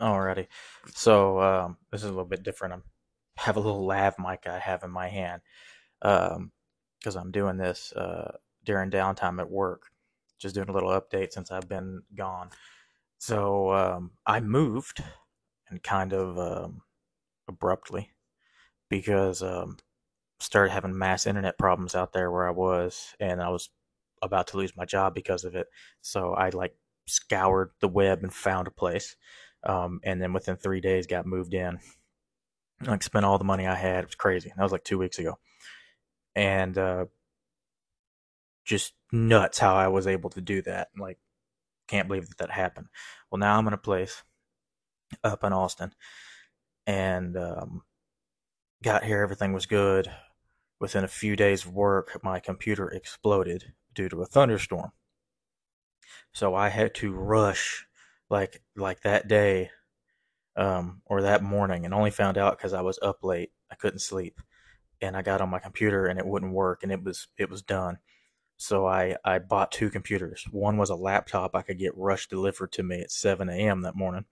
Alrighty. So um, this is a little bit different. I have a little lav mic I have in my hand because I'm doing this uh, during downtime at work. Just doing a little update since I've been gone. So um, I moved and kind of um, abruptly because um, started having mass internet problems out there where I was, and I was about to lose my job because of it. So I like scoured the web and found a place um, and then within three days got moved in. Like spent all the money I had. It was crazy. That was like two weeks ago, and uh, just nuts how I was able to do that. Like, can't believe that that happened. Well, now I'm in a place up in Austin, and um, got here. Everything was good. Within a few days of work, my computer exploded due to a thunderstorm. So I had to rush like like that day um, or that morning and only found out because I was up late. I couldn't sleep, and I got on my computer and it wouldn't work, and it was it was done. So I I bought two computers. One was a laptop I could get rush delivered to me at 7 a.m. that morning,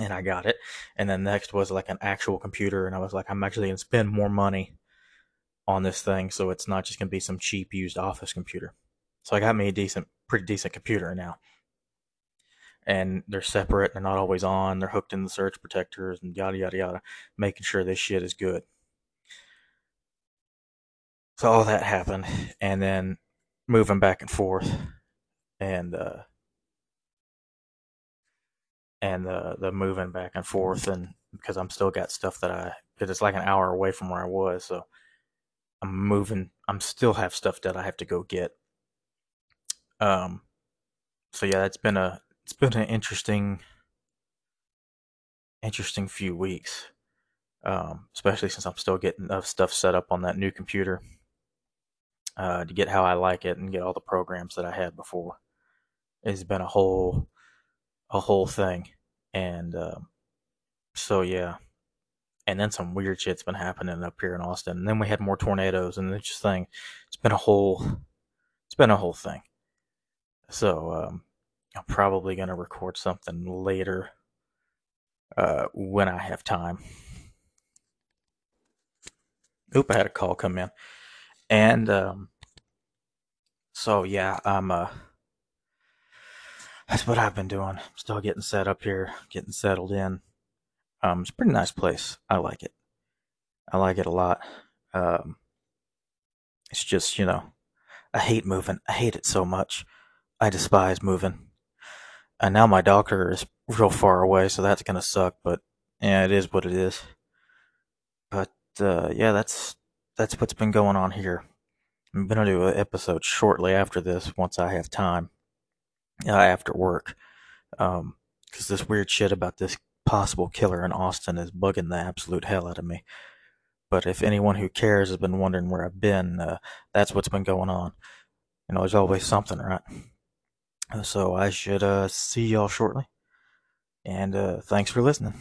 and I got it. And then next was like an actual computer, and I was like, I'm actually gonna spend more money on this thing, so it's not just gonna be some cheap used office computer. So I got me a decent, pretty decent computer now and they're separate. They're not always on. They're hooked in the surge protectors and yada yada yada, making sure this shit is good. So all that happened, and then moving back and forth, and uh, and the the moving back and forth, and because I'm still got stuff that I because it's like an hour away from where I was, so I'm moving. I'm still have stuff that I have to go get. Um. So yeah, that's been a it's been an interesting, interesting few weeks. Um, especially since I'm still getting enough stuff set up on that new computer uh, to get how I like it and get all the programs that I had before. It's been a whole, a whole thing, and um, so yeah, and then some weird shit's been happening up here in Austin. And then we had more tornadoes, and it's just thing. It's been a whole, it's been a whole thing. So um, I'm probably going to record something later uh, when I have time. Oop, I had a call come in. And um, so, yeah, I'm. Uh, that's what I've been doing. Still getting set up here, getting settled in. Um, it's a pretty nice place. I like it. I like it a lot. Um, it's just, you know, I hate moving. I hate it so much. I despise moving and now my doctor is real far away, so that's gonna suck. But yeah, it is what it is. But uh, yeah, that's that's what's been going on here. I'm gonna do an episode shortly after this, once I have time, uh, after work, because um, this weird shit about this possible killer in Austin is bugging the absolute hell out of me. But if anyone who cares has been wondering where I've been, uh, that's what's been going on. You know, there's always something, right? So I should uh, see y'all shortly. And uh, thanks for listening.